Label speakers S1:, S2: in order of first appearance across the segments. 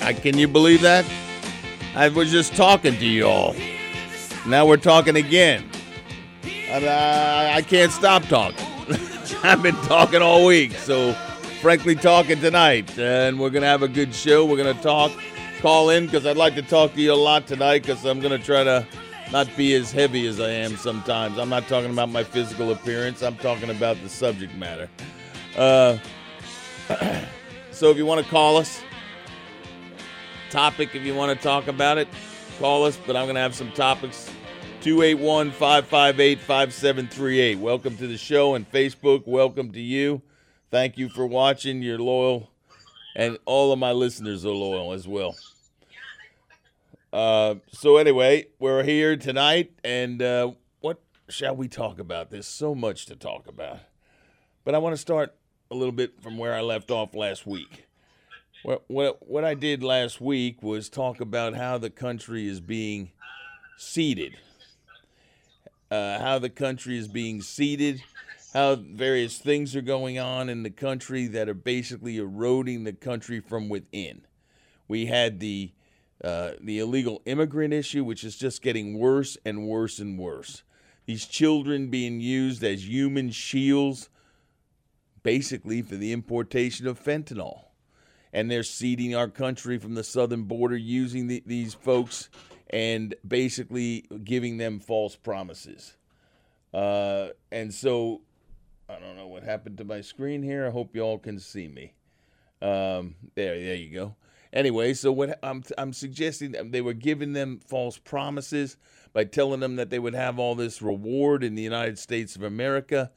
S1: Uh, can you believe that? I was just talking to you all. Now we're talking again. Uh, I can't stop talking. I've been talking all week, so frankly talking tonight. And we're to have a good show. We're to talk, call in, because I'd like to talk to you a lot tonight, because I'm to try to not be as heavy as I am sometimes. I'm not talking about my physical appearance, I'm talking about the subject matter. Uh, so if you want to call us, topic, if you want to talk about it, call us. But I'm going to have some topics. 281 558 5738. Welcome to the show and Facebook. Welcome to you. Thank you for watching. You're loyal. And all of my listeners are loyal as well. Uh, so, anyway, we're here tonight. And uh, what shall we talk about? There's so much to talk about. But I want to start a little bit from where I left off last week. What, what, what I did last week was talk about how the country is being seeded, uh, how the country is being seeded, how various things are going on in the country that are basically eroding the country from within. We had the uh, the illegal immigrant issue, which is just getting worse and worse and worse. These children being used as human shields basically for the importation of fentanyl. And they're seeding our country from the southern border using the, these folks and basically giving them false promises. Uh, and so I don't know what happened to my screen here. I hope you all can see me. Um, there, there you go. Anyway, so what I'm I'm suggesting they were giving them false promises by telling them that they would have all this reward in the United States of America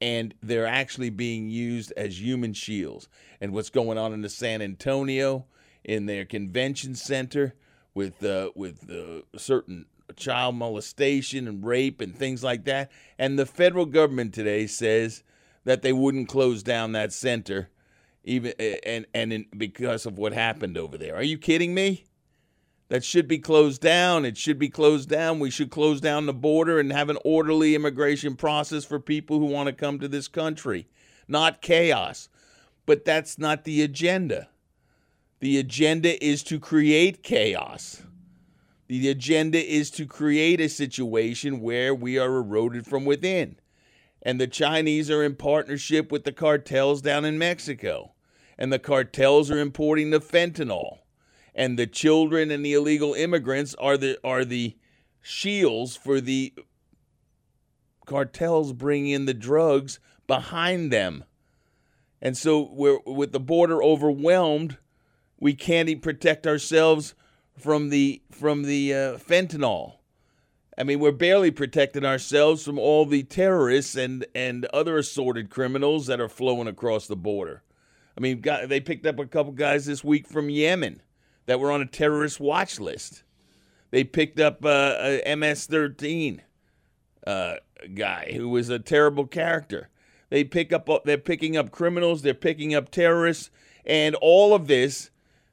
S1: and they're actually being used as human shields. And what's going on in the San Antonio in their convention center with uh, with uh, certain child molestation and rape and things like that. And the federal government today says that they wouldn't close down that center, even and and in, because of what happened over there. Are you kidding me? That should be closed down. It should be closed down. We should close down the border and have an orderly immigration process for people who want to come to this country, not chaos. But that's not the agenda. The agenda is to create chaos. The agenda is to create a situation where we are eroded from within. And the Chinese are in partnership with the cartels down in Mexico. And the cartels are importing the fentanyl and the children and the illegal immigrants are the are the shields for the cartels bringing in the drugs behind them. And so we're with the border overwhelmed, we can't even protect ourselves from the from the uh, fentanyl. I mean, we're barely protecting ourselves from all the terrorists and and other assorted criminals that are flowing across the border. I mean, they picked up a couple guys this week from Yemen that were on a terrorist watch list. They picked up uh, a MS-13 uh, guy who was a terrible character. They pick up. They're picking up criminals. They're picking up terrorists, and all of this,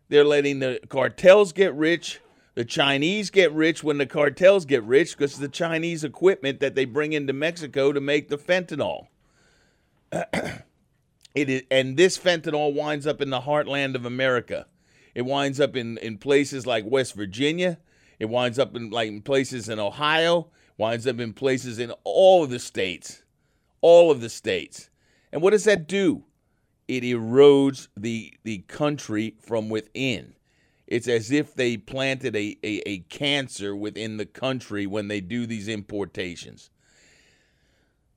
S1: they're letting the cartels get rich. The Chinese get rich when the cartels get rich because the Chinese equipment that they bring into Mexico to make the fentanyl. it is, and this fentanyl winds up in the heartland of America. It winds up in, in places like West Virginia. It winds up in like in places in Ohio. Winds up in places in all of the states, all of the states. And what does that do? It erodes the the country from within. It's as if they planted a, a, a cancer within the country when they do these importations.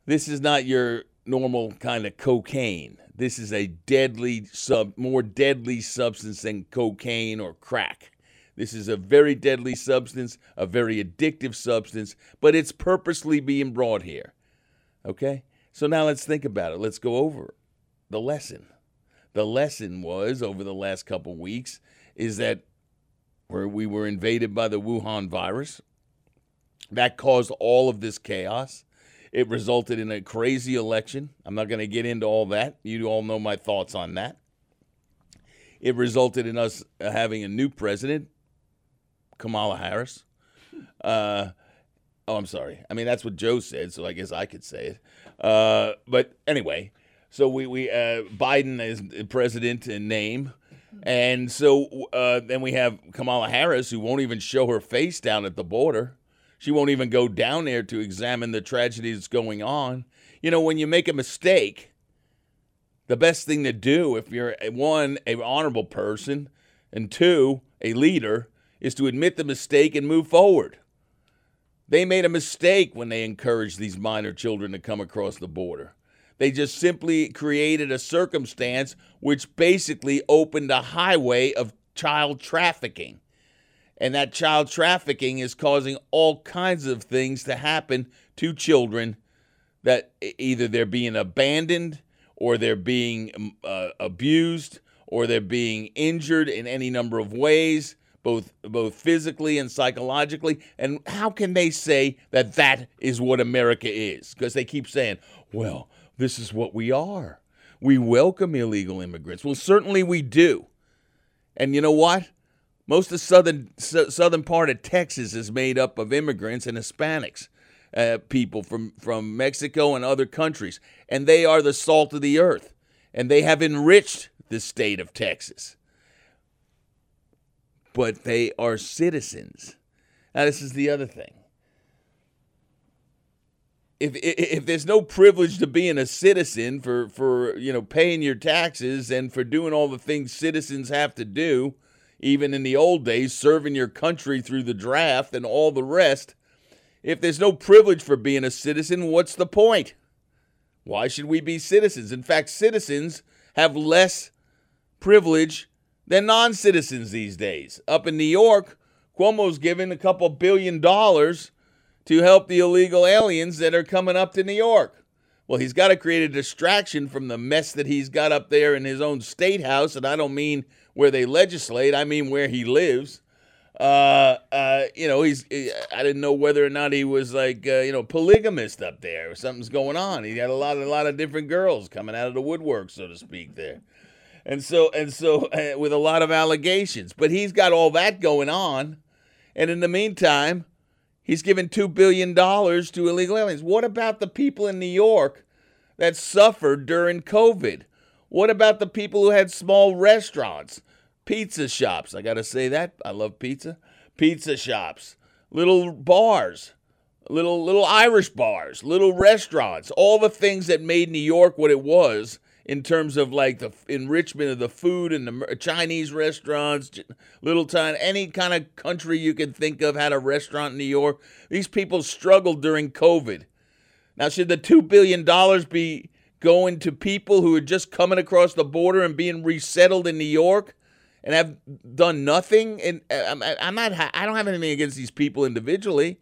S1: This is not your normal kind of cocaine. This is a deadly sub more deadly substance than cocaine or crack. This is a very deadly substance, a very addictive substance, but it's purposely being brought here. Okay? So now let's think about it. Let's go over the lesson. The lesson was over the last couple weeks is that where we were invaded by the Wuhan virus. That caused all of this chaos. It resulted in a crazy election. I'm not going to get into all that. You all know my thoughts on that. It resulted in us having a new president, Kamala Harris. Uh, oh, I'm sorry. I mean, that's what Joe said, so I guess I could say it. Uh, but anyway, so we, we uh, Biden is president in name. And so uh, then we have Kamala Harris, who won't even show her face down at the border. She won't even go down there to examine the tragedy that's going on. You know, when you make a mistake, the best thing to do if you're one, a honorable person, and two, a leader, is to admit the mistake and move forward. They made a mistake when they encouraged these minor children to come across the border. They just simply created a circumstance which basically opened a highway of child trafficking. And that child trafficking is causing all kinds of things to happen to children that either they're being abandoned or they're being um, uh, abused or they're being injured in any number of ways both both physically and psychologically. And how can they say that that is what America is? Because they keep saying well this is what we are. We welcome illegal immigrants. Well certainly we do. And you know what most of the southern southern part of Texas is made up of immigrants and Hispanics uh, people from, from Mexico and other countries, and they are the salt of the earth, and they have enriched the state of Texas. But they are citizens. Now, this is the other thing. If, if, if there's no privilege to being a citizen for, for you know paying your taxes and for doing all the things citizens have to do, even in the old days, serving your country through the draft and all the rest, if there's no privilege for being a citizen, what's the point? Why should we be citizens? In fact, citizens have less privilege than non citizens these days. Up in New York, Cuomo's given a couple billion dollars to help the illegal aliens that are coming up to New York. Well, he's got to create a distraction from the mess that he's got up there in his own state house. And I don't mean where they legislate, I mean where he lives uh, uh, you know, he's. I didn't know whether or not he was like, uh, you know, polygamist up there or something's going on. He had a lot, a lot of different girls coming out of the woodwork, so to speak, there, and so and so uh, with a lot of allegations. But he's got all that going on, and in the meantime, he's given two billion dollars to illegal aliens. What about the people in New York that suffered during COVID? What about the people who had small restaurants? pizza shops. I got to say that. I love pizza. Pizza shops, little bars, little little Irish bars, little restaurants, all the things that made New York what it was in terms of like the enrichment of the food and the Chinese restaurants, little time, any kind of country you can think of had a restaurant in New York. These people struggled during COVID. Now, should the $2 billion be going to people who are just coming across the border and being resettled in New York? and have done nothing. And uh, I'm not. I don't have anything against these people individually,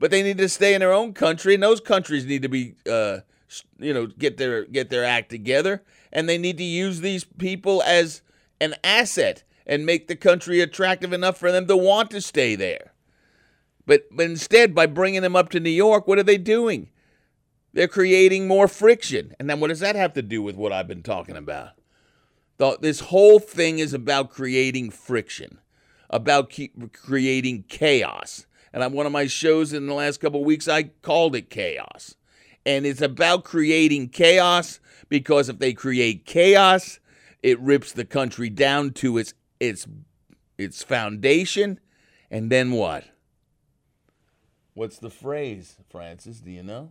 S1: but they need to stay in their own country, and those countries need to be, uh, you know, get their get their act together, and they need to use these people as an asset and make the country attractive enough for them to want to stay there. But but instead, by bringing them up to New York, what are they doing? They're creating more friction, and then what does that have to do with what I've been talking about? The, this whole thing is about creating friction, about creating chaos. And on one of my shows in the last couple weeks, I called it chaos. And it's about creating chaos because if they create chaos, it rips the country down to its its its foundation. And then what? What's the phrase, Francis? Do you know?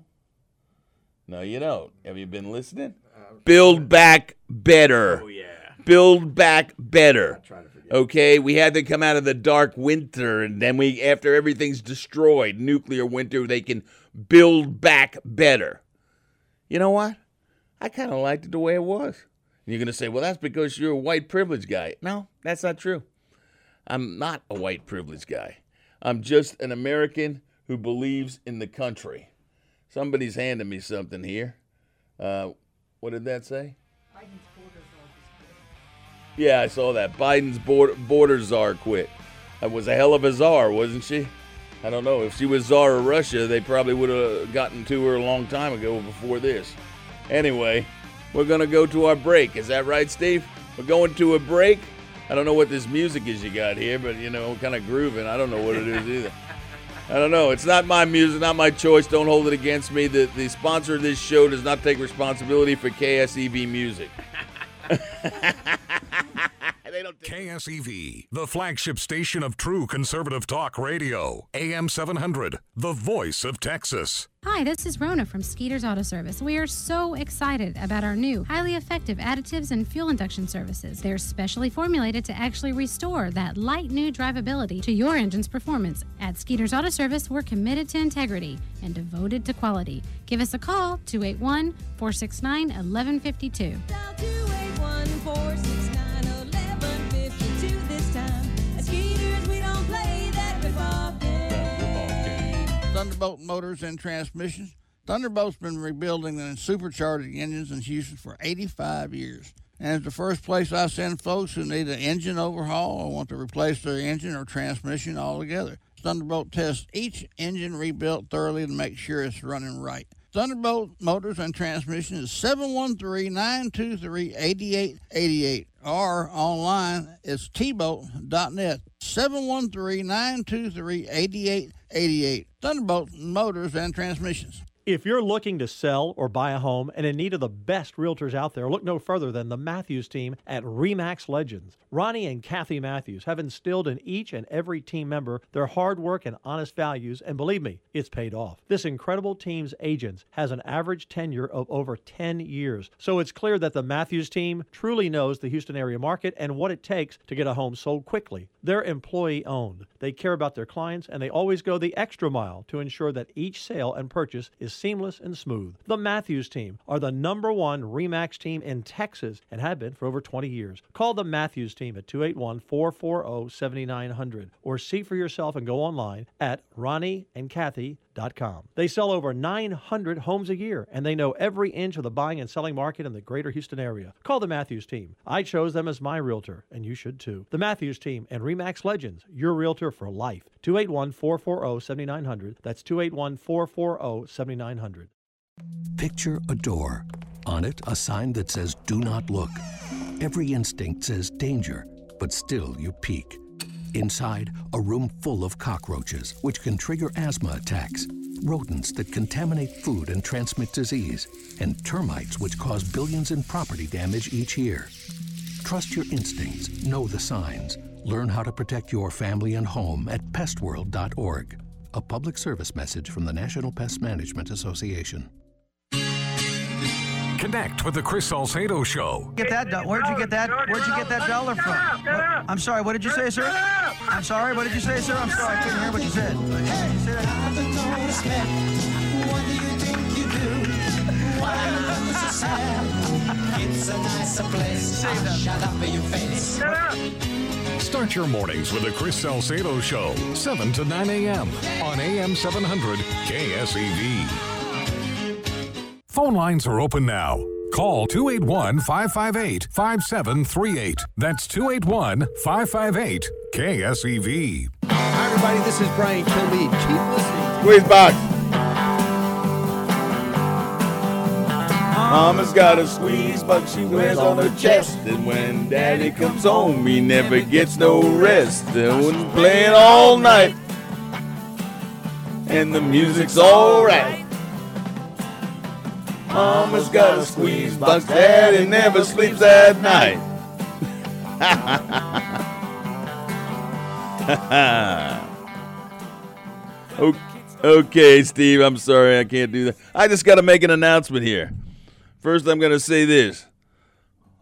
S1: No, you don't. Have you been listening? Uh, Build back better.
S2: Oh, yeah
S1: build back better. Okay, we had to come out of the dark winter, and then we, after everything's destroyed, nuclear winter, they can build back better. You know what? I kind of liked it the way it was. And you're going to say, well, that's because you're a white privilege guy. No, that's not true. I'm not a white privilege guy. I'm just an American who believes in the country. Somebody's handing me something here. Uh, what did that say? Yeah, I saw that. Biden's border, border czar quit. That was a hell of a czar, wasn't she? I don't know. If she was czar of Russia, they probably would have gotten to her a long time ago before this. Anyway, we're going to go to our break. Is that right, Steve? We're going to a break. I don't know what this music is you got here, but you know, kind of grooving. I don't know what it is either. I don't know. It's not my music, not my choice. Don't hold it against me. The the sponsor of this show does not take responsibility for KSEV music.
S2: KSEV, the flagship station of true conservative talk radio. AM 700, the voice of Texas.
S3: Hi, this is Rona from Skeeter's Auto Service. We are so excited about our new, highly effective additives and fuel induction services. They're specially formulated to actually restore that light new drivability to your engine's performance. At Skeeter's Auto Service, we're committed to integrity and devoted to quality. Give us a call, 281 469 1152.
S4: Thunderbolt Motors and Transmissions. Thunderbolt's been rebuilding and supercharging engines in Houston for 85 years. And it's the first place I send folks who need an engine overhaul or want to replace their engine or transmission altogether. Thunderbolt tests each engine rebuilt thoroughly to make sure it's running right. Thunderbolt Motors and Transmission is 713-923-8888 or online it's tbolt.net 713-923-8888 Thunderbolt Motors and Transmissions.
S5: If you're looking to sell or buy a home and in need of the best realtors out there, look no further than the Matthews team at Remax Legends. Ronnie and Kathy Matthews have instilled in each and every team member their hard work and honest values, and believe me, it's paid off. This incredible team's agents has an average tenure of over 10 years, so it's clear that the Matthews team truly knows the Houston area market and what it takes to get a home sold quickly. They're employee owned. They care about their clients and they always go the extra mile to ensure that each sale and purchase is seamless and smooth. The Matthews team are the number one REMAX team in Texas and have been for over 20 years. Call the Matthews team at 281 440 7900 or see for yourself and go online at They sell over 900 homes a year and they know every inch of the buying and selling market in the greater Houston area. Call the Matthews team. I chose them as my realtor, and you should too. The Matthews team and REMAX Legends, your realtor for life. 281 440 7900. That's 281 440 7900.
S6: Picture a door. On it, a sign that says, Do not look. Every instinct says danger, but still you peek. Inside, a room full of cockroaches, which can trigger asthma attacks, rodents that contaminate food and transmit disease, and termites which cause billions in property damage each year. Trust your instincts, know the signs, learn how to protect your family and home at pestworld.org. A public service message from the National Pest Management Association.
S2: Connect with the Chris Salcedo Show.
S7: Get that? do- Where'd you get that? Where'd you get that dollar from? What- I'm sorry. What did you say, sir? I'm sorry. What did you say, sir? I'm sorry. I couldn't hear what you said. What did you say?
S2: Start your mornings with the Chris Salcedo Show, 7 to 9 a.m. on AM 700 KSEV. Phone lines are open now. Call 281 558 5738. That's 281 558 KSEV.
S8: Hi, everybody. This is Brian Kilmeade. Keep listening.
S1: Squeeze box. Mama's got a squeeze box she wears on her chest. And when daddy comes home, he never gets no rest. And when playing all night. And the music's alright. Mama's got a squeeze box, daddy never sleeps at night. Okay, Steve, I'm sorry I can't do that. I just got to make an announcement here. First, I'm going to say this.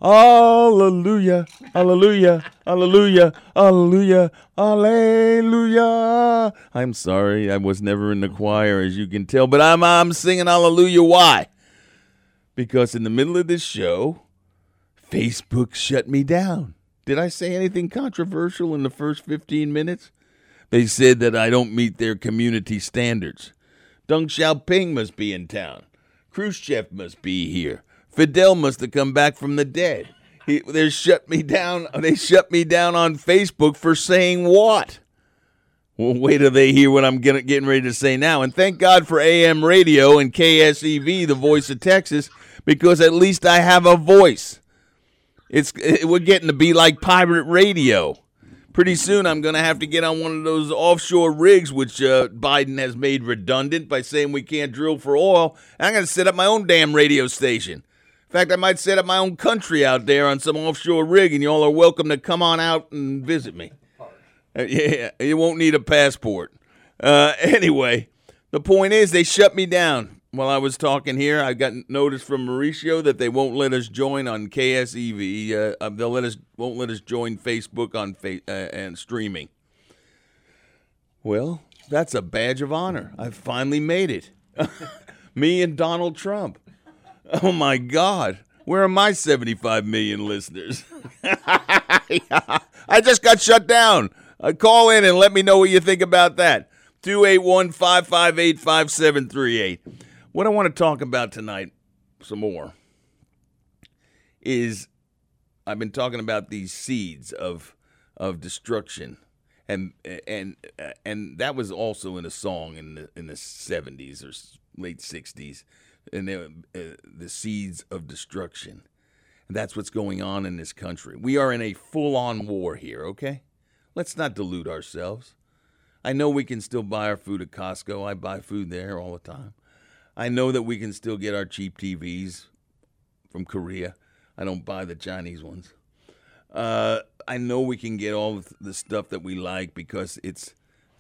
S1: Hallelujah, hallelujah, hallelujah, hallelujah, hallelujah. I'm sorry, I was never in the choir, as you can tell, but I'm, I'm singing hallelujah. Why? Because in the middle of this show, Facebook shut me down. Did I say anything controversial in the first 15 minutes? They said that I don't meet their community standards. Deng Xiaoping must be in town. Khrushchev must be here. Fidel must have come back from the dead. He, they shut me down. They shut me down on Facebook for saying what? Well, wait till they hear what I'm getting ready to say now. And thank God for AM radio and KSEV, the voice of Texas, because at least I have a voice. It's it, we're getting to be like pirate radio. Pretty soon, I'm gonna have to get on one of those offshore rigs, which uh, Biden has made redundant by saying we can't drill for oil. And I'm gonna set up my own damn radio station. In fact, I might set up my own country out there on some offshore rig, and y'all are welcome to come on out and visit me. Uh, yeah, you won't need a passport. Uh, anyway, the point is they shut me down while I was talking here. I got notice from Mauricio that they won't let us join on KSEV. Uh, uh, they'll let us won't let us join Facebook on fa- uh, and streaming. Well, that's a badge of honor. I finally made it. Me and Donald Trump. Oh my God. Where are my 75 million listeners? I just got shut down. Uh, call in and let me know what you think about that. 281 558 5738. What I want to talk about tonight, some more, is I've been talking about these seeds of of destruction. And and and that was also in a song in the in the 70s or late 60s and they, uh, the seeds of destruction. And that's what's going on in this country. We are in a full-on war here, okay? Let's not delude ourselves. I know we can still buy our food at Costco. I buy food there all the time. I know that we can still get our cheap TVs from Korea. I don't buy the Chinese ones. Uh, I know we can get all the stuff that we like because it's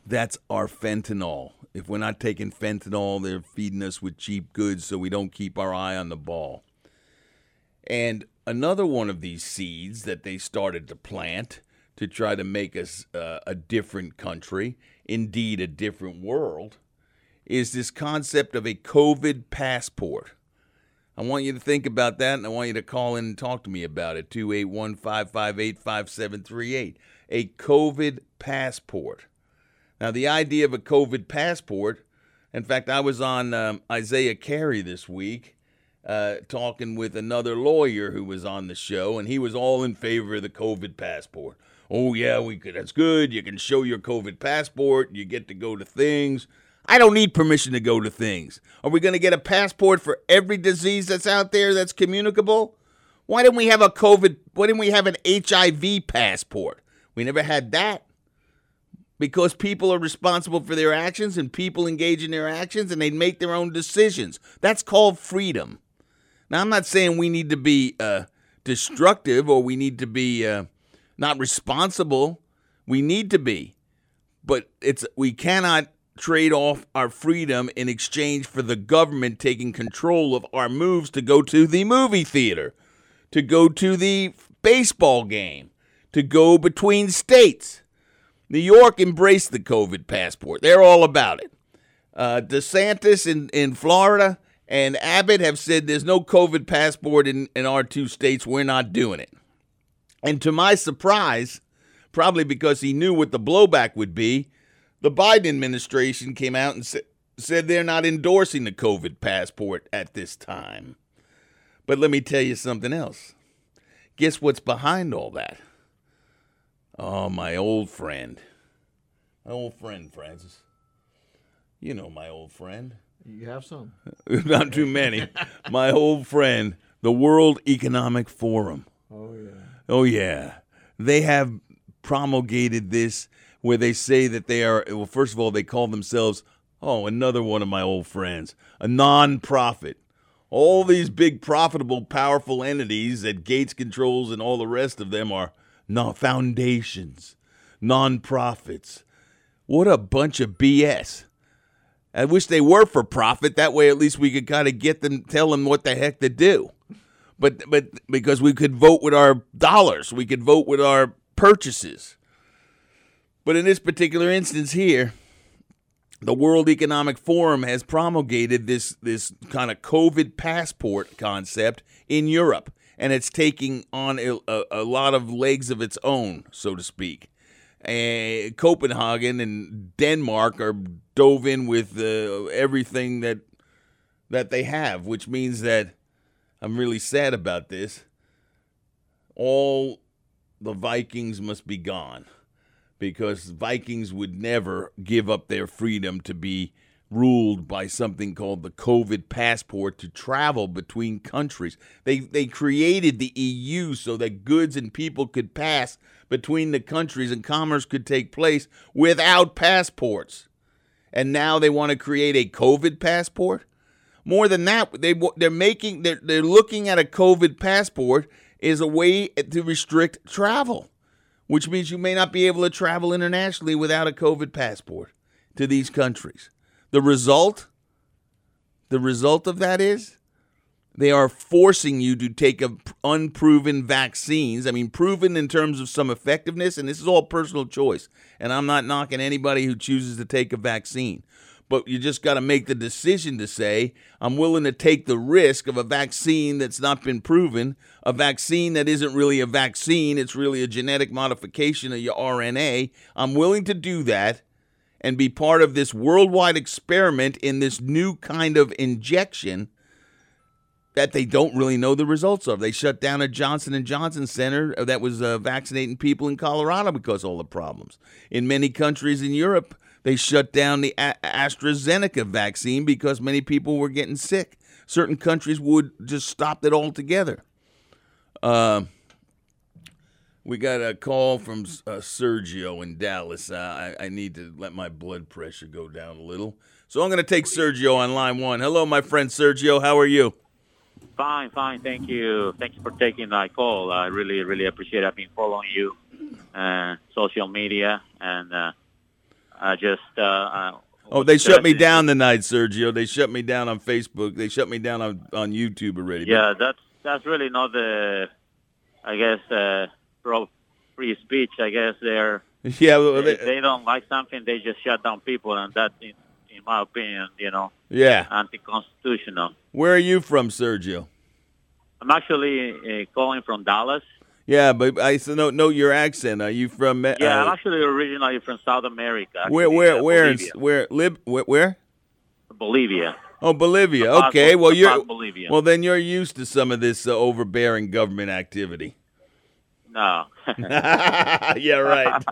S1: that's our fentanyl. If we're not taking fentanyl, they're feeding us with cheap goods so we don't keep our eye on the ball. And another one of these seeds that they started to plant to try to make us uh, a different country, indeed a different world, is this concept of a COVID passport. I want you to think about that and I want you to call in and talk to me about it. 281 558 5738. A COVID passport. Now, the idea of a COVID passport, in fact, I was on um, Isiah Carey this week uh, talking with another lawyer who was on the show, and he was all in favor of the COVID passport. Oh, yeah, we could. That's good. You can show your COVID passport. You get to go to things. I don't need permission to go to things. Are we going to get a passport for every disease that's out there that's communicable? Why didn't we have a COVID? Why didn't we have an HIV passport? We never had that because people are responsible for their actions and people engage in their actions and they make their own decisions. That's called freedom. Now, I'm not saying we need to be uh, destructive or we need to be uh, not responsible. We need to be, but it's we cannot trade off our freedom in exchange for the government taking control of our moves to go to the movie theater, to go to the baseball game, to go between states. New York embraced the COVID passport. They're all about it. Uh, DeSantis in, in Florida and Abbott have said there's no COVID passport in, in our two states. We're not doing it. And to my surprise, probably because he knew what the blowback would be, the Biden administration came out and sa- said they're not endorsing the COVID passport at this time. But let me tell you something else. Guess what's behind all that? Oh, my old friend. My old friend, Francis. You know my old friend.
S9: You have some.
S1: Not too many. my old friend, the World Economic Forum.
S9: Oh yeah.
S1: Oh, yeah. They have promulgated this where they say that they are, well, first of all, they call themselves, oh, another one of my old friends, a non-profit. All these big, profitable, powerful entities that Gates controls and all the rest of them are no foundations, non-profits. What a bunch of BS. I wish they were for profit. That way, at least we could kind of get them, tell them what the heck to do. But but because we could vote with our dollars, we could vote with our purchases. But in this particular instance here, the World Economic Forum has promulgated this this kind of COVID passport concept in Europe, and it's taking on a, a, lot of legs of its own, so to speak. Uh, Copenhagen and Denmark are dove in with uh, everything that that they have, which means that I'm really sad about this. All the Vikings must be gone. Because Vikings would never give up their freedom to be ruled by something called the COVID passport to travel between countries. They they created the EU so that goods and people could pass between the countries and commerce could take place without passports. And now they want to create a COVID passport? More than that, they they're making they're they're looking at a COVID passport as a way to restrict travel, which means you may not be able to travel internationally without a COVID passport to these countries. The result, the result of that is they are forcing you to take unproven vaccines. I mean, proven in terms of some effectiveness, and this is all personal choice. And I'm not knocking anybody who chooses to take a vaccine but you just got to make the decision to say, I'm willing to take the risk of a vaccine that's not been proven, a vaccine that isn't really a vaccine, it's really a genetic modification of your RNA. I'm willing to do that and be part of this worldwide experiment in this new kind of injection that they don't really know the results of. They shut down a Johnson and Johnson center that was uh, vaccinating people in Colorado because of all the problems. In many countries in Europe, they shut down the A- AstraZeneca vaccine because many people were getting sick. Certain countries would just stop it altogether. Uh, we got a call from uh, Sergio in Dallas. Uh, I, I need to let my blood pressure go down a little. So I'm going to take Sergio on line one. Hello, my friend Sergio. How are you?
S10: Fine, fine. Thank you. Thank you for taking my call. I really, really appreciate it. I've been following you, uh, social media, and uh, I just. Uh, uh,
S1: Oh, they shut me down tonight, Sergio. They shut me down on Facebook. They shut me down on, on YouTube already.
S10: Yeah, that's that's really not the, I guess, uh, pro free speech. I guess they're.
S1: Yeah, well,
S10: they,
S1: they-
S10: they don't like something, they just shut down people, and that, in, in my opinion, you know,
S1: Yeah.
S10: anti-constitutional.
S1: Where are you from, Sergio?
S10: I'm actually uh, calling from Dallas.
S1: Yeah, but I so know know your accent. Are you from? Uh,
S10: Yeah, I'm actually originally from South America.
S1: where
S10: actually,
S1: where
S10: uh,
S1: where in, where lib where, where?
S10: Bolivia.
S1: Oh, Bolivia. Okay, well you're
S10: Bolivia.
S1: well then you're used to some of this uh, overbearing government activity.
S10: No.
S1: yeah, right.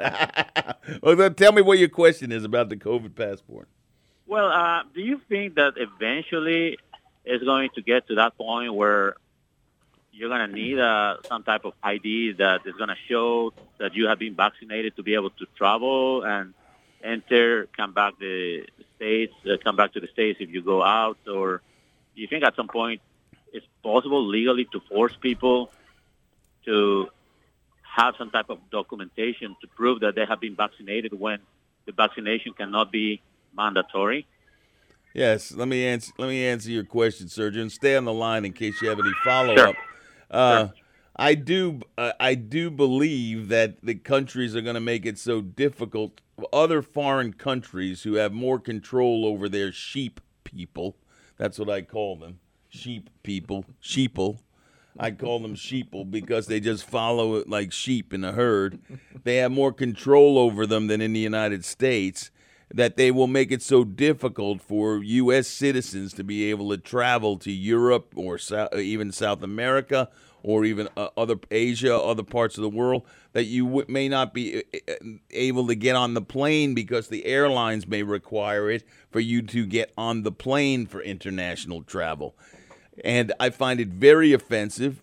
S1: well, then tell me what your question is about the COVID passport.
S10: Well, uh, do you think that eventually it's going to get to that point where you're going to need uh, some type of ID that is going to show that you have been vaccinated to be able to travel and enter, come back the states, uh, come back to the states if you go out, or do you think at some point it's possible legally to force people to have some type of documentation to prove that they have been vaccinated when the vaccination cannot be mandatory?
S1: Yes, let me answer. Let me answer your question, Sergio. Stay on the line in case you have any follow up. Uh, I do. Uh, I do believe that the countries are going to make it so difficult. Other foreign countries who have more control over their sheep people. That's what I call them. Sheep people. Sheeple. I call them sheeple because they just follow it like sheep in a herd. They have more control over them than in the United States. That they will make it so difficult for U.S. citizens to be able to travel to Europe or Sou- even South America or even uh, other Asia, other parts of the world, that you may not be uh, uh, able to get on the plane because the airlines may require it for you to get on the plane for international travel and I find it very offensive.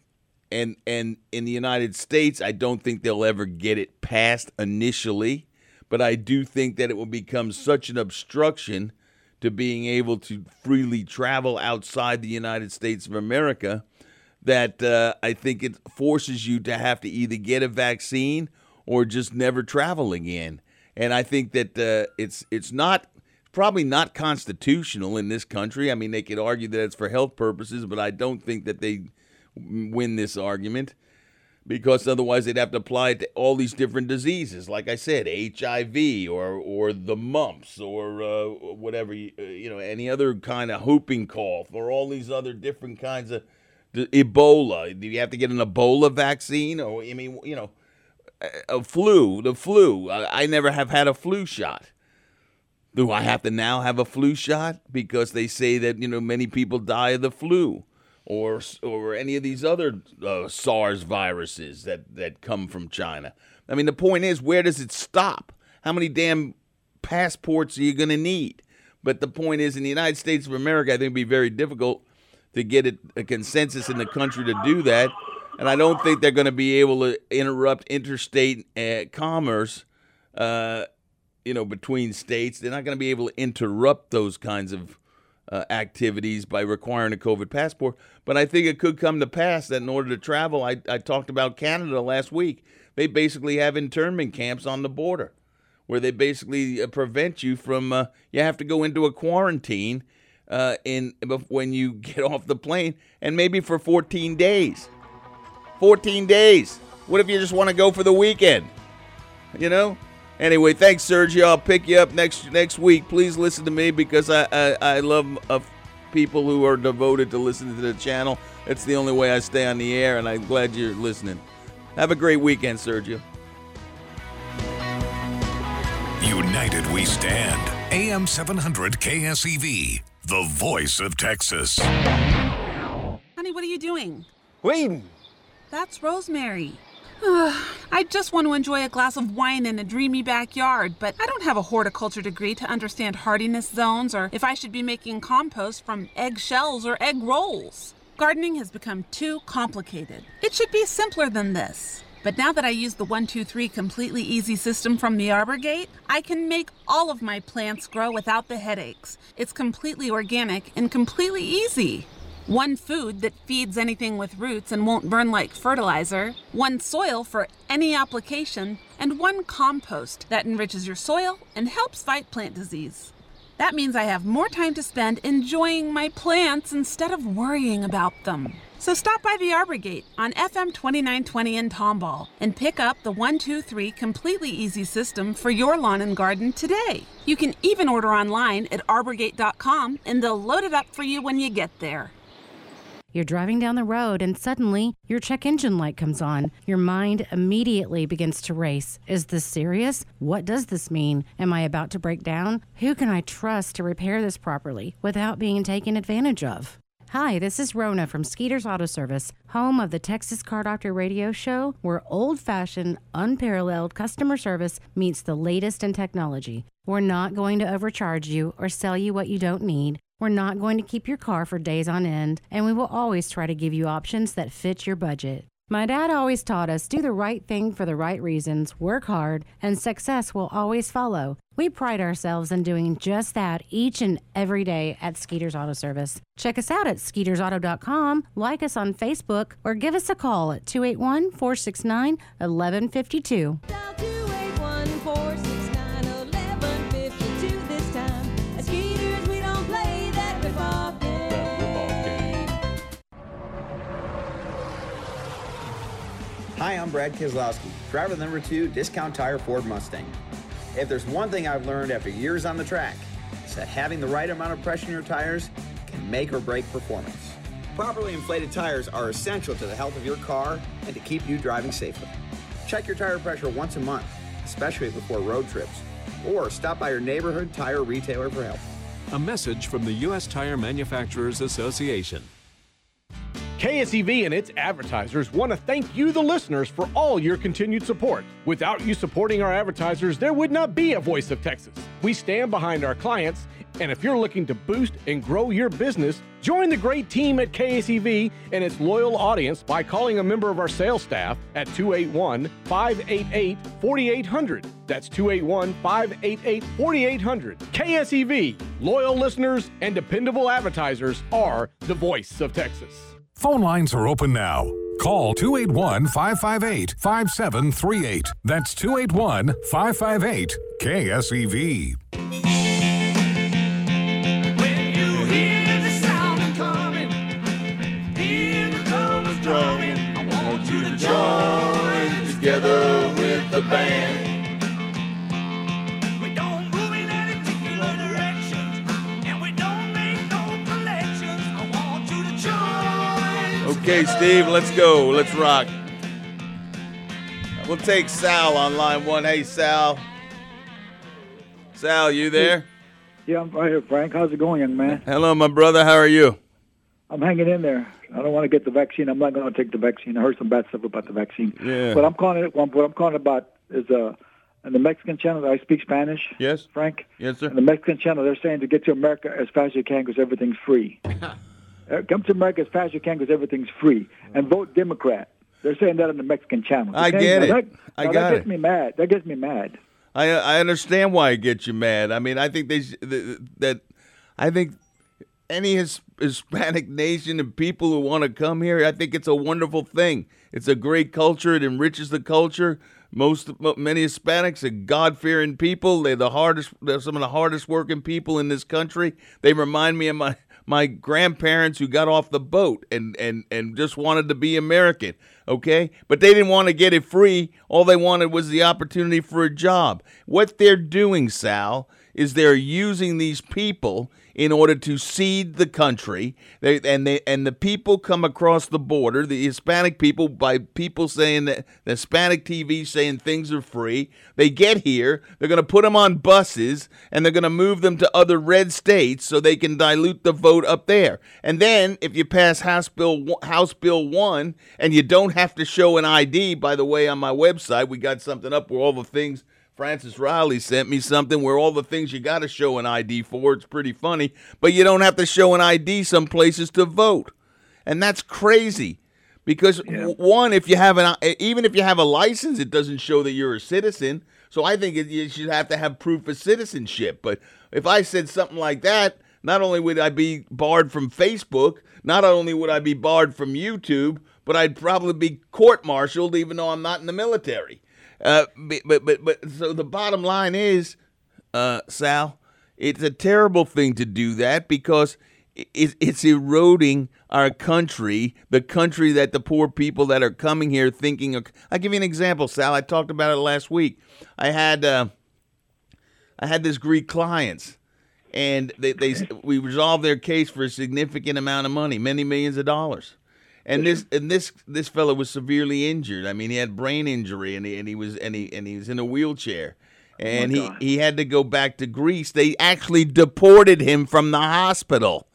S1: And and in the United States, I don't think they'll ever get it passed initially, but I do think that it will become such an obstruction to being able to freely travel outside the United States of America that uh, I think it forces you to have to either get a vaccine or just never travel again. And I think that uh, it's it's not probably not constitutional in this country. I mean, they could argue that it's for health purposes, but I don't think that they win this argument because otherwise they'd have to apply it to all these different diseases. Like I said, HIV or or the mumps or uh, whatever you, uh, you know, any other kind of whooping cough or all these other different kinds of the Ebola. Do you have to get an Ebola vaccine or I mean, you know, a- flu, the flu. I, I never have had a flu shot. Do I have to now have a flu shot because they say that you know many people die of the flu, or or any of these other uh, SARS viruses that that come from China? I mean, the point is, where does it stop? How many damn passports are you going to need? But the point is, in the United States of America, I think it'd be very difficult to get it, a consensus in the country to do that. And I don't think they're going to be able to interrupt interstate uh, commerce, uh, you know, between states. They're not going to be able to interrupt those kinds of uh, activities by requiring a COVID passport. But I think it could come to pass that in order to travel, I, I talked about Canada last week. They basically have internment camps on the border where they basically uh, prevent you from, uh, you have to go into a quarantine uh, in when you get off the plane and maybe for 14 days. 14 days. What if you just want to go for the weekend? You know? Anyway, thanks, Sergio. I'll pick you up next next week. Please listen to me because I I, I love uh, people who are devoted to listening to the channel. It's the only way I stay on the air, and I'm glad you're listening. Have a great weekend, Sergio.
S2: United we stand. AM 700 KSEV, E the voice of Texas.
S11: Honey, what are you doing?
S8: Waiting.
S11: That's Rosemary. I just want to enjoy a glass of wine in a dreamy backyard, but I don't have a horticulture degree to understand hardiness zones or if I should be making compost from eggshells or egg rolls. Gardening has become too complicated. It should be simpler than this. But now that I use the 123 completely easy system from the Arbor Gate, I can make all of my plants grow without the headaches. It's completely organic and completely easy. One food that feeds anything with roots and won't burn like fertilizer, one soil for any application, and one compost that enriches your soil and helps fight plant disease. That means I have more time to spend enjoying my plants instead of worrying about them. So stop by the Arbor Gate on FM 2920 in Tomball and pick up the 123 completely easy system for your lawn and garden today. You can even order online at arborgate.com and they'll load it up for you when you get there.
S12: You're driving down the road and suddenly your check engine light comes on. Your mind immediately begins to race. Is this serious? What does this mean? Am I about to break down? Who can I trust to repair this properly without being taken advantage of? Hi, this is Rona from Skeeter's Auto Service, home of the Texas Car Doctor radio show, where old fashioned, unparalleled customer service meets the latest in technology. We're not going to overcharge you or sell you what you don't need. We're not going to keep your car for days on end, and we will always try to give you options that fit your budget. My dad always taught us do the right thing for the right reasons, work hard, and success will always follow. We pride ourselves in doing just that each and every day at Skeeter's Auto Service. Check us out at skeetersauto.com, like us on Facebook, or give us a call at 281 469 1152.
S13: Hi, I'm Brad Keselowski, driver number two, Discount Tire Ford Mustang. If there's one thing I've learned after years on the track, it's that having the right amount of pressure in your tires can make or break performance. Properly inflated tires are essential to the health of your car and to keep you driving safely. Check your tire pressure once a month, especially before road trips, or stop by your neighborhood tire retailer for help.
S14: A message from the U.S. Tire Manufacturers Association.
S15: KSEV and its advertisers want to thank you, the listeners, for all your continued support. Without you supporting our advertisers, there would not be a Voice of Texas. We stand behind our clients, and if you're looking to boost and grow your business, join the great team at KSEV and its loyal audience by calling a member of our sales staff at 281 588 4800. That's 281 588 4800. KSEV, loyal listeners and dependable advertisers are the voice of Texas.
S2: Phone lines are open now. Call 281 558 5738. That's 281 558 KSEV.
S1: Together with the band. Okay, Steve, let's go. Let's rock. We'll take Sal on line one. Hey, Sal. Sal, you there?
S16: Yeah, I'm right here, Frank. How's it going, young man?
S1: Hello, my brother. How are you?
S16: I'm hanging in there. I don't want to get the vaccine. I'm not going to take the vaccine. I heard some bad stuff about the vaccine.
S1: Yeah.
S16: But I'm calling it. What I'm calling about is uh, on the Mexican channel. I speak Spanish.
S1: Yes.
S16: Frank.
S1: Yes, sir.
S16: The Mexican channel, they're saying to get to America as fast as you can because everything's free. Uh, Come to America as fast as you can because everything's free, and vote Democrat. They're saying that on the Mexican channel.
S1: I
S16: Okay?
S1: get
S16: Now
S1: it.
S16: That,
S1: I got
S16: that gets
S1: it.
S16: me mad. That gets me mad.
S1: I I understand why it gets you mad. I mean, I think they that I think any His- Hispanic nation and people who want to come here, I think it's a wonderful thing. It's a great culture. It enriches the culture. Most mo- many Hispanics are God fearing people. They're the hardest. They're some of the hardest working people in this country. They remind me of my my grandparents who got off the boat and and and just wanted to be American. Okay, but they didn't want to get it free. All they wanted was the opportunity for a job. What they're doing, Sal, is they're using these people in order to seed the country. They, and they and the people come across the border, the Hispanic people, by people saying that the Hispanic TV saying things are free. They get here, they're going to put them on buses, and they're going to move them to other red states so they can dilute the vote up there. And then if you pass House Bill House Bill one, and you don't have to show an ID. By the way, on my website we got something up where all the things Francis Riley sent me something where all the things you got to show an ID for. It's pretty funny, but you don't have to show an ID some places to vote, and that's crazy. Because w- one, if you have an even if you have a license, it doesn't show that you're a citizen. So I think it, you should have to have proof of citizenship. But if I said something like that, not only would I be barred from Facebook, not only would I be barred from YouTube, but I'd probably be court-martialed, even though I'm not in the military. Uh, but, but but so the bottom line is, uh, Sal, it's a terrible thing to do that because it, it's eroding our country, the country that the poor people that are coming here thinking. Of, I'll give you an example, Sal. I talked about it last week. I had uh, I had this Greek clients, and they, they we resolved their case for a significant amount of money, many millions of dollars. And this and this this fellow was severely injured. I mean, he had brain injury, and he, and he was and he and he was in a wheelchair, oh and he he had to go back to Greece. They actually deported him from the hospital,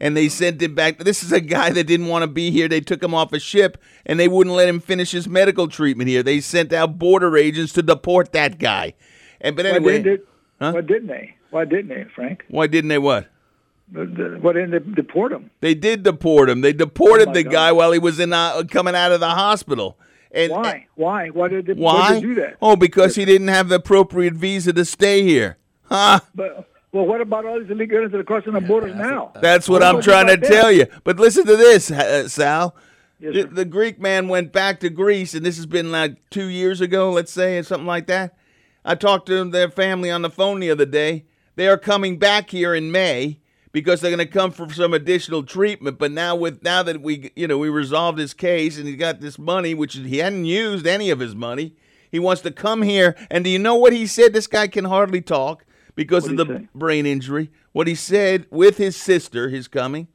S1: and they sent him back. This is a guy that didn't want to be here. They took him off a ship, and they wouldn't let him finish his medical treatment here. They sent out border agents to deport that guy. And but anyway,
S16: why, didn't they, why didn't they? Why didn't they, Frank?
S1: why didn't they what?
S16: The- the- Why didn't they deport him?
S1: They did deport him. They deported
S16: Oh,
S1: the
S16: God.
S1: guy while he was in uh, coming out of the hospital. And
S16: Why? Why? Why did they,
S1: Why?
S16: Why did they do that?
S1: Oh, because he didn't have the appropriate visa to stay here. Huh?
S16: But well, what about all these illegal aliens that are crossing the borders now?
S1: That's what I'm trying to
S16: them?
S1: tell you. But listen to this, uh, Sal.
S16: Yes,
S1: the, the Greek man went back to Greece, and this has been like two years ago, let's say, or something like that. I talked to their family on the phone the other day. They are coming back here in May because they're going to come for some additional treatment. But now, with now that we, you know, we resolved his case, and he got this money, which he hadn't used any of his money. He wants to come here, and do you know what he said? This guy can hardly talk because of
S16: What'd
S1: the
S16: say?
S1: brain injury. What he said with his sister, his coming,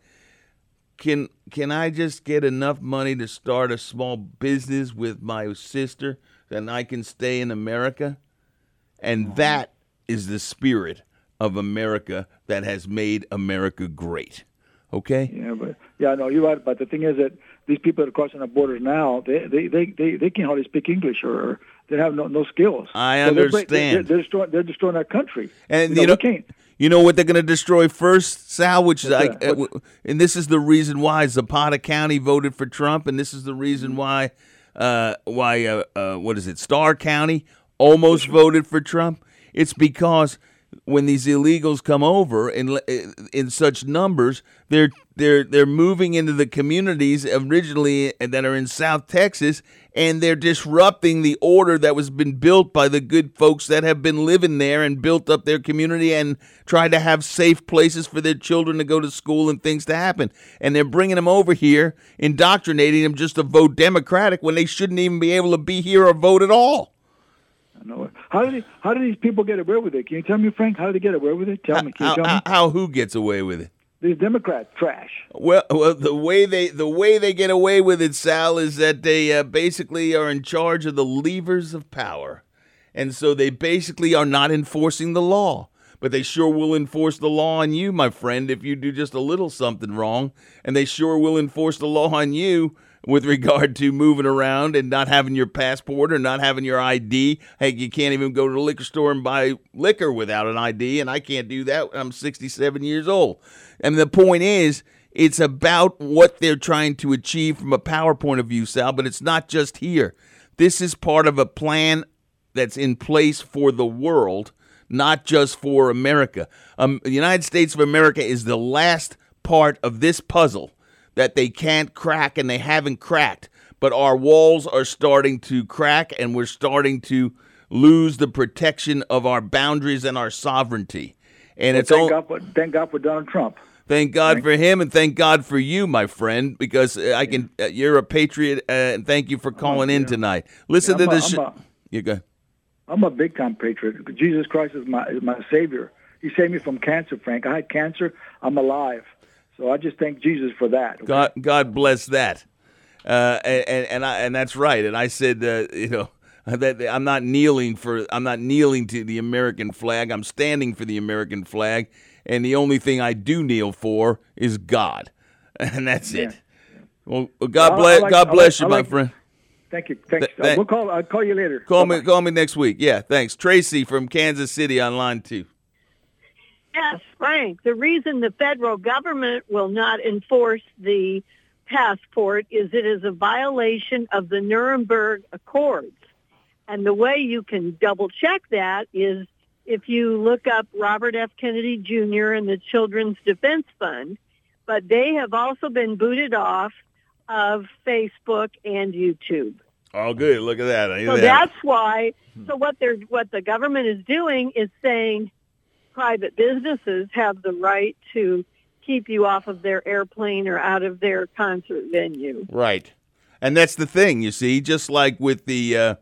S1: can can I just get enough money to start a small business with my sister and I can stay in America? And that is the spirit of America that has made America great. Okay?
S16: Yeah, but yeah, no, you're right. But the thing is that these people that are crossing the borders now, they they they they, they can hardly speak English or they have no no skills.
S1: I
S16: So they're They're,
S1: understand.
S16: they're, destroying, they're destroying our country.
S1: And
S16: you
S1: you
S16: know,
S1: know,
S16: can't.
S1: you know what they're going to destroy first, Sal, which is like,
S16: that?
S1: uh, and this is the reason why Zapata County voted for Trump, and this is the reason
S16: Mm-hmm.
S1: why, uh, why, uh, uh, what is it, Starr County almost voted for Trump. It's because when these illegals come over in in such numbers, they're they're they're moving into the communities originally that are in South Texas, and they're disrupting the order that was been built by the good folks that have been living there and built up their community and tried to have safe places for their children to go to school and things to happen. And they're bringing them over here, indoctrinating them just to vote Democratic when they shouldn't even be able to be here or vote at all.
S16: Know. How did he, how did these people get away with it? Can you tell me, Frank? How did they get away with it? Tell me. Can you
S1: How,
S16: me?
S1: how who gets away with it?
S16: These Democrats trash.
S1: Well, well, the way they the way they get away with it, Sal, is that they uh, basically are in charge of the levers of power, and so they basically are not enforcing the law. But they sure will enforce the law on you, my friend, if you do just a little something wrong, and they sure will enforce the law on you with regard to moving around and not having your passport or not having your ID. Hey, you can't even go to the liquor store and buy liquor without an ID, and I can't do that. I'm 67 years old. And the point is, it's about what they're trying to achieve from a power point of view, Sal, but it's not just here. This is part of a plan that's in place for the world, not just for America. Um, the United States of America is the last part of this puzzle that they can't crack and they haven't cracked. But our walls are starting to crack and we're starting to lose the protection of our boundaries and our sovereignty. And
S16: Well,
S1: it's
S16: thank
S1: all
S16: God for thank God for Donald Trump.
S1: Thank God for him, and thank God for you, my friend, because uh, I can. Uh, you're a patriot, uh, and thank you for calling in tonight. Listen
S16: Yeah,
S1: to this.
S16: A-
S1: you go.
S16: I'm a big time patriot. Jesus Christ is my is my savior. He saved me from cancer, Frank. I had cancer. I'm alive. So I just thank Jesus for that.
S1: God, God bless that. Uh, and and I, and that's right. And I said, uh, you know, that I'm not kneeling for. I'm not kneeling to the American flag. I'm standing for the American flag. And the only thing I do kneel for is God, and that's it. Well, well, God
S16: I
S1: bless.
S16: like-
S1: God bless
S16: like-
S1: you,
S16: I
S1: my friend.
S16: Thank you. Thanks.
S1: Th- th-
S16: we'll call. I'll call you later.
S1: Call me. Call me next week. Yeah, thanks, Tracy from Kansas City on line two.
S17: Yes, Frank. The reason the federal government will not enforce the passport is it is a violation of the Nuremberg Accords. And the way you can double check that is if you look up Robert F. Kennedy Jr. and the Children's Defense Fund, but they have also been booted off of Facebook and YouTube.
S1: Oh, good. Look at that.
S17: So
S1: that.
S17: that's why. So what they're what the government is doing is saying private businesses have the right to keep you off of their airplane or out of their concert venue.
S1: Right. And that's the thing, you see, just like with the uh,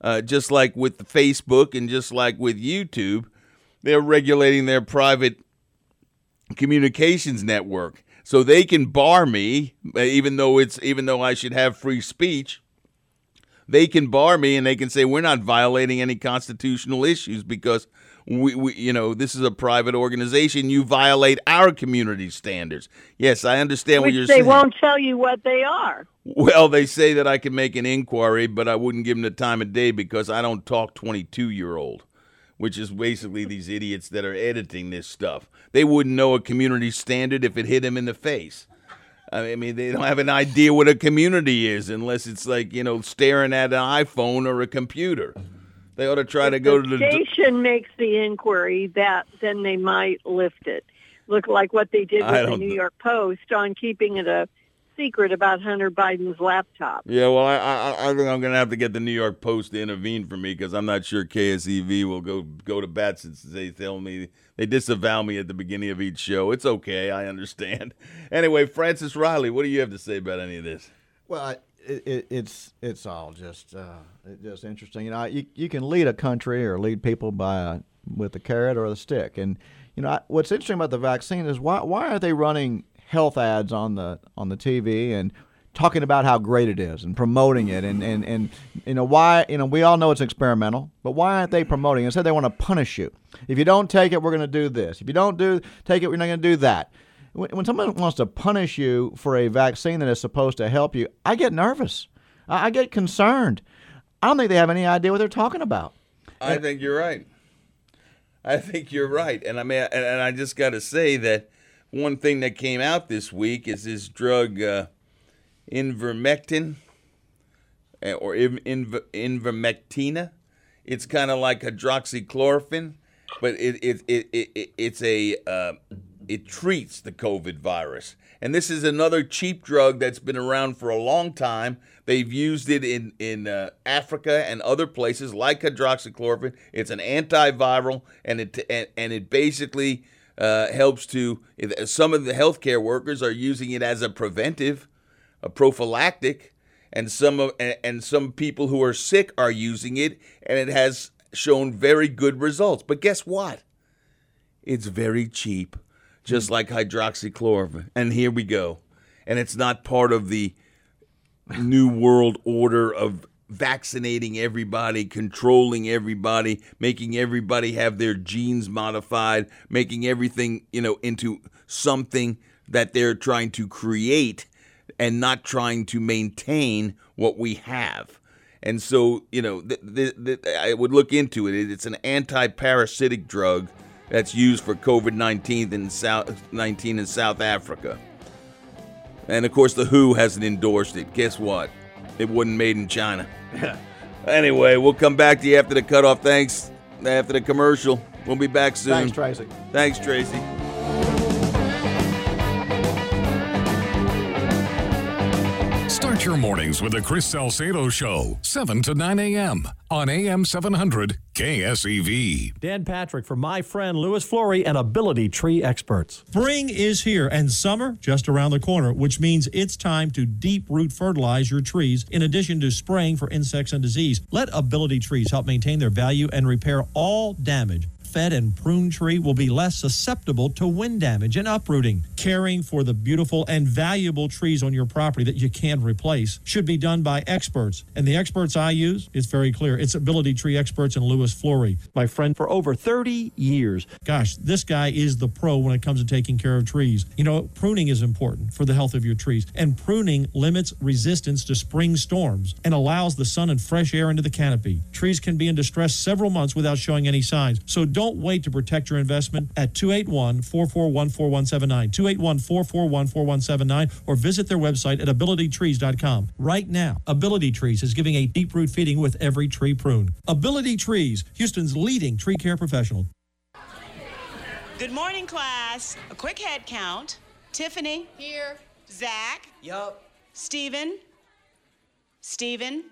S1: uh, just like with the Facebook and just like with YouTube, they're regulating their private communications network. So they can bar me uh, even though it's even though I should have free speech. They can bar me and they can say we're not violating any constitutional issues because we, we you know this is a private organization you violate our community standards. Yes, I understand what you're
S17: they
S1: saying.
S17: They won't tell you what they are.
S1: Well, they say that I can make an inquiry, but I wouldn't give them the time of day because I don't talk 22 year old, which is basically these idiots that are editing this stuff. They wouldn't know a community standard if it hit them in the face. I mean, they don't have an idea what a community is unless it's like, you know, staring at an iPhone or a computer. They ought to try to go to
S17: the
S1: the.
S17: station makes the inquiry that then they might lift it. Look like what they did with the New
S1: know.
S17: York Post on keeping it a secret about Hunter Biden's laptop.
S1: Yeah, well, I, I, I think I'm going to have to get the New York Post to intervene for me because I'm not sure KSEV will go go to bat since they tell me they disavow me at the beginning of each show. It's okay, I understand. Anyway, Francis Riley, what do you have to say about any of this?
S18: Well, I- it, it, it's it's all just uh, it's just interesting. You know, you you can lead a country or lead people by a, with the carrot or the stick. And you know, I, what's interesting about the vaccine is why why are they running health ads on the on the TV and talking about how great it is and promoting it? And, and, and you know why you know we all know it's experimental but why aren't they promoting it? Instead they want to punish you. If you don't take it we're going to do this. If you don't do take it we're not going to do that when, when someone wants to punish you for a vaccine that is supposed to help you, I get nervous. I, I get concerned. I don't think they have any idea what they're talking about.
S1: I think you're right. I think you're right, and I mean, and, and I just got to say that one thing that came out this week is this drug, uh, Invermectin, uh, or Inv- Inv- Invermectina. It's kind of like hydroxychloroquine, but it it, it, it, it it's a uh, it treats the COVID virus. And this is another cheap drug that's been around for a long time. They've used it in in uh, Africa and other places like hydroxychloroquine. It's an antiviral, and it and, and it basically uh, helps to. Some of the healthcare workers are using it as a preventive, a prophylactic, and some of and, and some people who are sick are using it, and it has shown very good results. But guess what? It's very cheap, just mm. like hydroxychloroquine. And here we go. And it's not part of the new world order of vaccinating everybody, controlling everybody, making everybody have their genes modified, making everything, you know, into something that they're trying to create and not trying to maintain what we have. And so, you know, th- th- th- I would look into it. It's an anti-parasitic drug that's used for COVID 19 in South 19 in South Africa. And of course, the WHO hasn't endorsed it. Guess what? It wasn't made in China. anyway, we'll come back to you after the cutoff. Thanks. After the commercial, we'll be back soon.
S18: Thanks, Tracy.
S1: Thanks, Tracy.
S2: Start your mornings with the Chris Salcedo Show, 7 to 9 a.m. on AM 700 KSEV.
S19: Dan Patrick for my friend Lewis Flory and Ability Tree Experts.
S5: Spring is here and summer just around the corner, which means it's time to deep root fertilize your trees in addition to spraying for insects and disease. Let Ability Trees help maintain their value and repair all damage. Fed and prune tree will be less susceptible to wind damage and uprooting. Caring for the beautiful and valuable trees on your property that you can replace should be done by experts. And the experts I use, it's very clear. It's Ability Tree Experts and Lewis Flory.
S19: My friend for over 30 years.
S5: Gosh, this guy is the pro when it comes to taking care of trees. You know, pruning is important for the health of your trees, and pruning limits resistance to spring storms and allows the sun and fresh air into the canopy. Trees can be in distress several months without showing any signs. So don't wait to protect your investment at 281 441 4179, 281 441 4179, or visit their website at abilitytrees.com. Right now, Ability Trees is giving a deep root feeding with every tree prune. Ability Trees, Houston's leading tree care professional.
S20: Good morning, class. A quick head count. Tiffany. Here. Zach. Yup. Steven. Steven.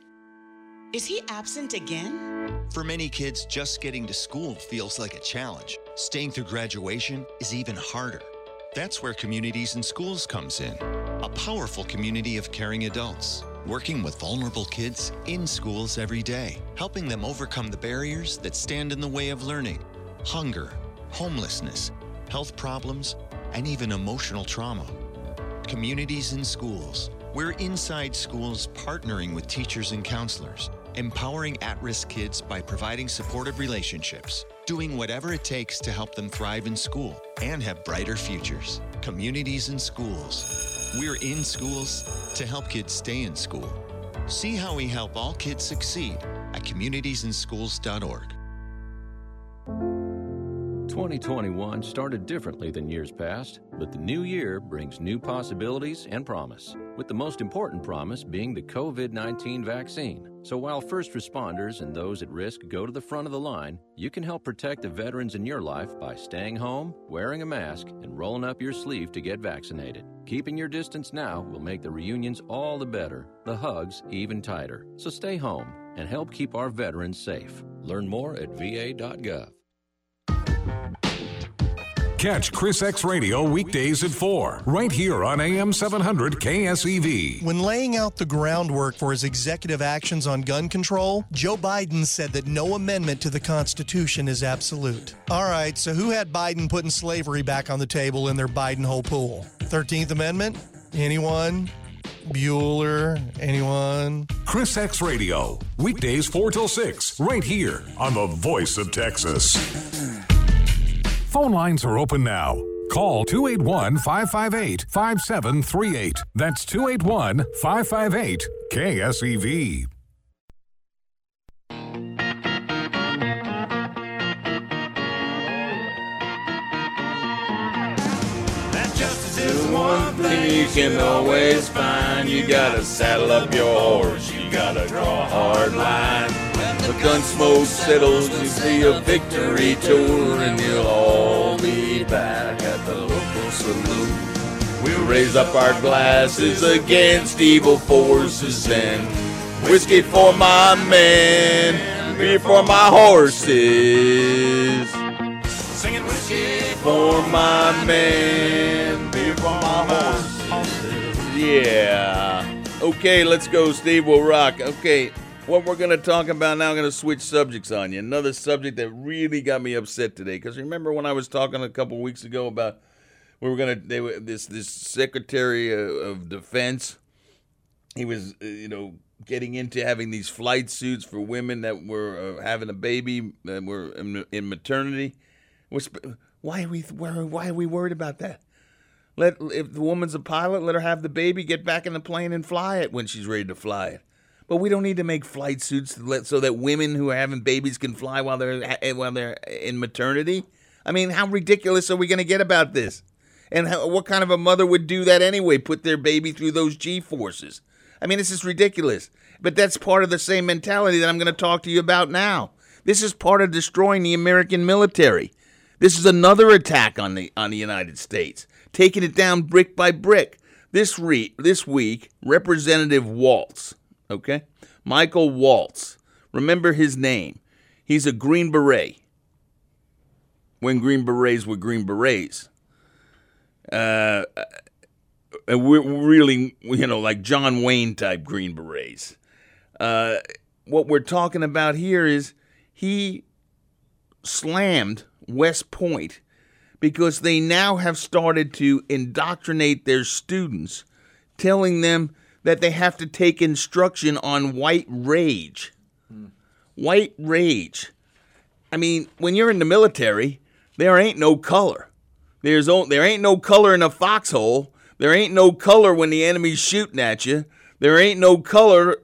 S20: Is he absent again?
S21: For many kids, just getting to school feels like a challenge. Staying through graduation is even harder. That's where Communities in Schools comes in. A powerful community of caring adults, working with vulnerable kids in schools every day, helping them overcome the barriers that stand in the way of learning hunger, homelessness, health problems, and even emotional trauma. Communities in Schools. We're inside schools partnering with teachers and counselors, empowering at risk kids by providing supportive relationships, doing whatever it takes to help them thrive in school and have brighter futures. Communities in Schools. We're in schools to help kids stay in school. See how we help all kids succeed at communitiesandschools.org.
S22: 2021 started differently than years past, but the new year brings new possibilities and promise, with the most important promise being the COVID 19 vaccine. So while first responders and those at risk go to the front of the line, you can help protect the veterans in your life by staying home, wearing a mask, and rolling up your sleeve to get vaccinated. Keeping your distance now will make the reunions all the better, the hugs even tighter. So stay home and help keep our veterans safe. Learn more at va.gov.
S2: Catch Chris X Radio weekdays at 4, right here on AM 700 KSEV.
S23: When laying out the groundwork for his executive actions on gun control, Joe Biden said that no amendment to the Constitution is absolute. All right, so who had Biden putting slavery back on the table in their Biden hole pool? 13th Amendment? Anyone? Bueller? Anyone?
S2: Chris X Radio, weekdays 4 till 6, right here on the voice of Texas. Phone lines are open now. Call 281 558 5738. That's 281 558 KSEV.
S1: That justice is one thing you can always find. You gotta saddle up your horse, you gotta draw a hard line. The gun smoke settles, you see a victory tour, and you'll all be back at the local saloon. We'll raise up our glasses against evil forces and whiskey for my men, beer for my horses. Singing whiskey for my men, beer for my horses. Yeah. Okay, let's go, Steve. We'll rock. Okay, what we're going to talk about now, I'm going to switch subjects on you. Another subject that really got me upset today. Because remember when I was talking a couple weeks ago about we were going to, they were, this, this Secretary of, of Defense, he was, uh, you know, getting into having these flight suits for women that were uh, having a baby, that were in, in maternity. Why are we why are we worried about that? Let if the woman's a pilot, let her have the baby, get back in the plane and fly it when she's ready to fly it. But we don't need to make flight suits so that women who are having babies can fly while they're eh, while they're in maternity. I mean, how ridiculous are we going to get about this? And how, what kind of a mother would do that anyway? Put their baby through those G forces? I mean, this is ridiculous. But that's part of the same mentality that I'm going to talk to you about now. This is part of destroying the American military. This is another attack on the on the United States, taking it down brick by brick. This re- this week, Representative Waltz, okay, Michael Waltz. Remember his name. He's a Green Beret. When Green Berets were Green Berets. Uh, we're really, you know, like John Wayne type Green Berets. Uh, what we're talking about here is he slammed West Point because they now have started to indoctrinate their students, telling them that they have to take instruction on white rage. White rage. I mean, when you're in the military, there ain't no color. There's o- there ain't no color in a foxhole. There ain't no color when the enemy's shooting at you. There ain't no color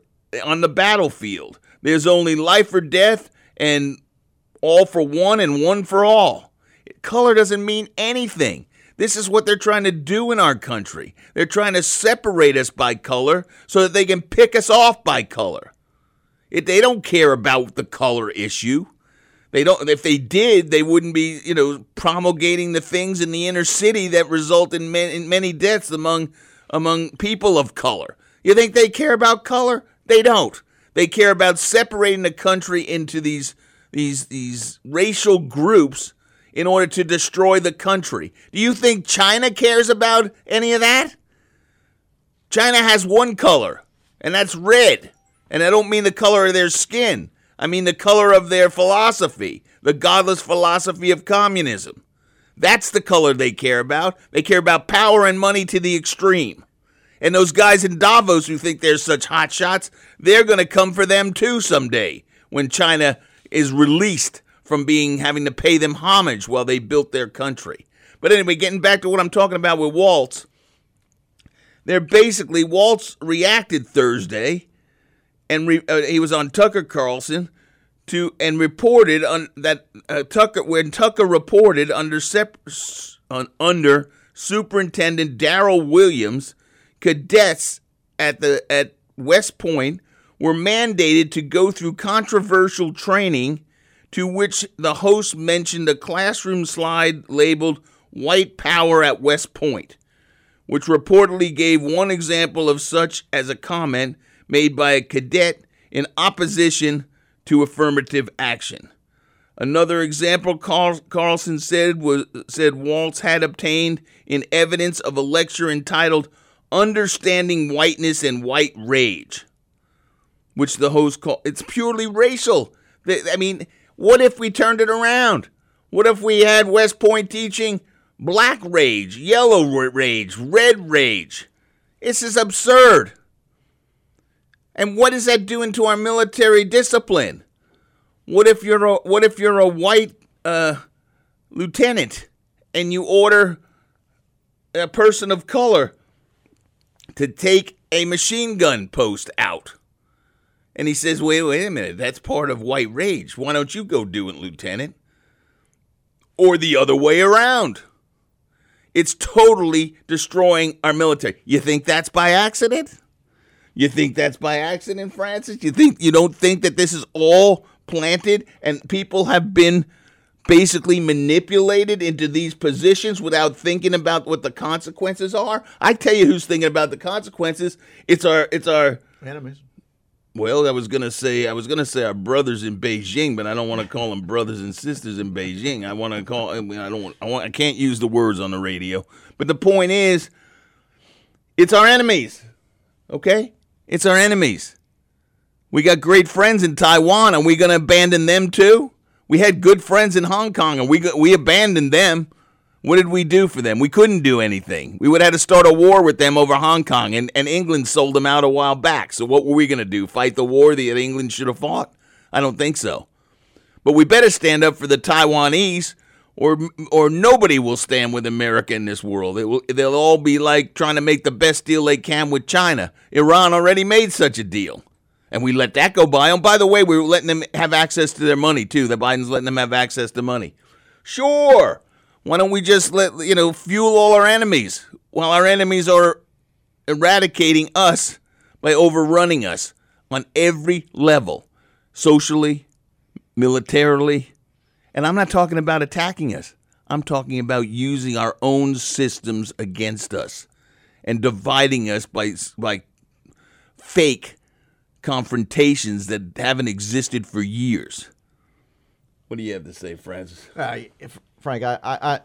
S1: on the battlefield. There's only life or death and all for one and one for all. Color doesn't mean anything. This is what they're trying to do in our country. They're trying to separate us by color so that they can pick us off by color. If they don't care about the color issue. They don't. If they did, they wouldn't be, you know, promulgating the things in the inner city that result in, man, in many deaths among among people of color. You think they care about color? They don't. They care about separating the country into these these these racial groups in order to destroy the country. Do you think China cares about any of that? China has one color, and that's red. And I don't mean the color of their skin. I mean the color of their philosophy, the godless philosophy of communism. That's the color they care about. They care about power and money to the extreme. And those guys in Davos who think they're such hot shots, they're going to come for them too someday when China is released from being having to pay them homage while they built their country. But anyway, getting back to what I'm talking about with Waltz, they're basically Waltz reacted Thursday, and re, uh, he was on Tucker Carlson to and reported on that uh, Tucker when Tucker reported under sep, under Superintendent Darryl Williams, cadets at the at West Point were mandated to go through controversial training to which the host mentioned a classroom slide labeled White Power at West Point, which reportedly gave one example of such as a comment made by a cadet in opposition to affirmative action. Another example Carl, Carlson said was said Waltz had obtained in evidence of a lecture entitled Understanding Whiteness and White Rage, which the host called it's purely racial. I mean, what if we turned it around? What if we had West Point teaching black rage, yellow rage, red rage? This is absurd. And what is that doing to our military discipline? What if you're a what if you're a white uh, lieutenant and you order a person of color to take a machine gun post out? And he says, wait, wait a minute, that's part of white rage. Why don't you go do it, Lieutenant? Or the other way around. It's totally destroying our military. You think that's by accident? You think that's by accident, Francis? You think you don't think that this is all planted and people have been basically manipulated into these positions without thinking about what the consequences are? I tell you who's thinking about the consequences. It's our it's our
S18: enemies.
S1: Well, I was gonna say I was gonna say our brothers in Beijing, but I don't want to call them brothers and sisters in Beijing. I want to call. I, mean, I don't. Want, I want. I can't use the words on the radio. But the point is, it's our enemies. Okay, it's our enemies. We got great friends in Taiwan. Are we gonna abandon them too? We had good friends in Hong Kong, and we we abandoned them. What did we do for them? We couldn't do anything. We would have had to start a war with them over Hong Kong, and, and England sold them out a while back. So what were we going to do? Fight the war that England should have fought? I don't think so. But we better stand up for the Taiwanese, or or nobody will stand with America in this world. It will, they'll all be like trying to make the best deal they can with China. Iran already made such a deal, and we let that go by. Oh, and by the way, we were letting them have access to their money too. The Biden's letting them have access to money. Sure, why don't we just let you know fuel all our enemies while our enemies are eradicating us by overrunning us on every level, socially, militarily, and I'm not talking about attacking us. I'm talking about using our own systems against us and dividing us by by fake confrontations that haven't existed for years. What do you have to say, Francis?
S18: Uh, if- Frank, I, I, I,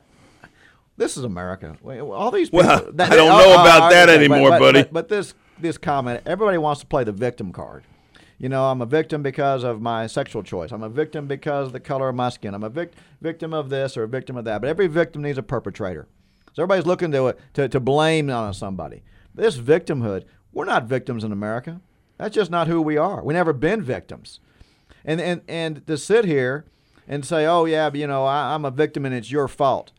S18: this is America. All these people.
S1: Well, I don't know about that anymore,
S18: but,
S1: buddy.
S18: But, but this this comment, everybody wants to play the victim card. You know, I'm a victim because of my sexual choice. I'm a victim because of the color of my skin. I'm a vic- victim of this or a victim of that. But every victim needs a perpetrator. So everybody's looking to to, to blame on somebody. This victimhood, we're not victims in America. That's just not who we are. We never been victims. And and and to sit here and say, "Oh yeah, you know, I, I'm a victim and it's your fault."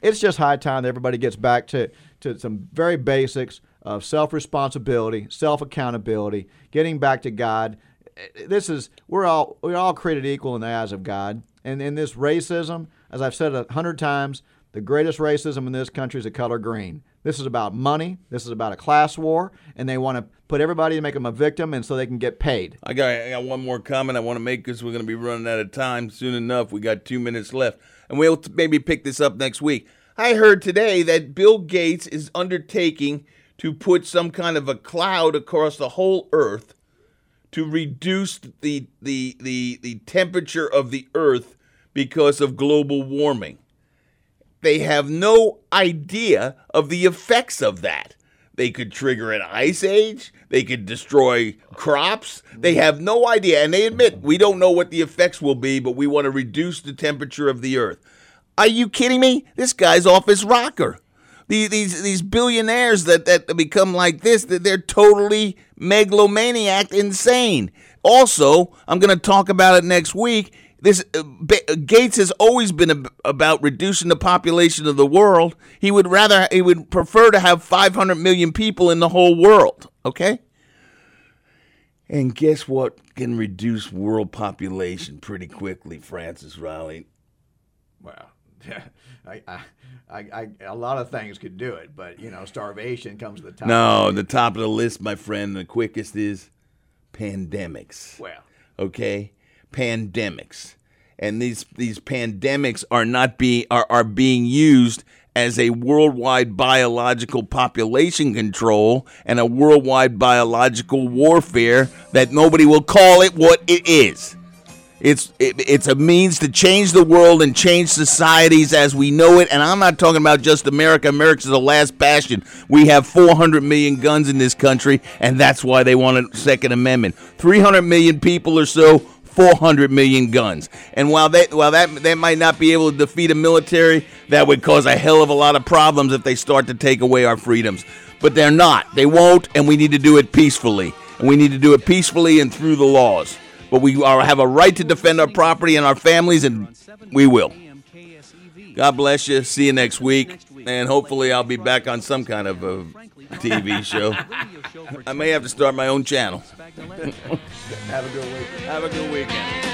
S18: It's just high time that everybody gets back to to some very basics of self responsibility, self accountability, getting back to God. This is we're all we're all created equal in the eyes of God. And in this racism, as I've said a hundred times, the greatest racism in this country is the color green. This is about money. This is about a class war, and they want to put everybody to make them a victim, and so they can get paid.
S1: I got, I got one more comment I want to make because we're going to be running out of time soon enough. We got two minutes left, and we'll maybe pick this up next week. I heard today that Bill Gates is undertaking to put some kind of a cloud across the whole Earth to reduce the the the, the temperature of the Earth because of global warming. They have no idea of the effects of that. They could trigger an ice age. They could destroy crops. They have no idea. And they admit, we don't know what the effects will be, but we want to reduce the temperature of the earth. Are you kidding me? This guy's off his rocker. These, these, billionaires that, that become like this, that they're totally megalomaniac insane. Also, I'm going to talk about it next week. This uh, Gates has always been ab- about reducing the population of the world. He would rather he would prefer to have 500 million people in the whole world, okay? And guess what can reduce world population pretty quickly, Francis Riley?
S18: Well, I, I, I, I, a lot of things could do it, but you know, starvation comes to the top.
S1: No, the top of the list, my friend, the quickest is pandemics.
S18: Well,
S1: okay pandemics. And these these pandemics are not being are, are being used as a worldwide biological population control and a worldwide biological warfare that nobody will call it what it is. It's it, it's a means to change the world and change societies as we know it. And i'm not talking about just america. America's the last bastion. We have 400 million guns in this country and that's why they want a second amendment. 300 million people or so 400 million guns. And while that while that they might not be able to defeat a military, that would cause a hell of a lot of problems if they start to take away our freedoms. But they're not. They won't, and we need to do it peacefully. And we need to do it peacefully and through the laws. But we are, have a right to defend our property and our families, and we will. God bless you. See you next week. And hopefully, I'll be back on some kind of a TV show. I may have to start my own channel.
S18: Have a good week.
S1: Have a good weekend.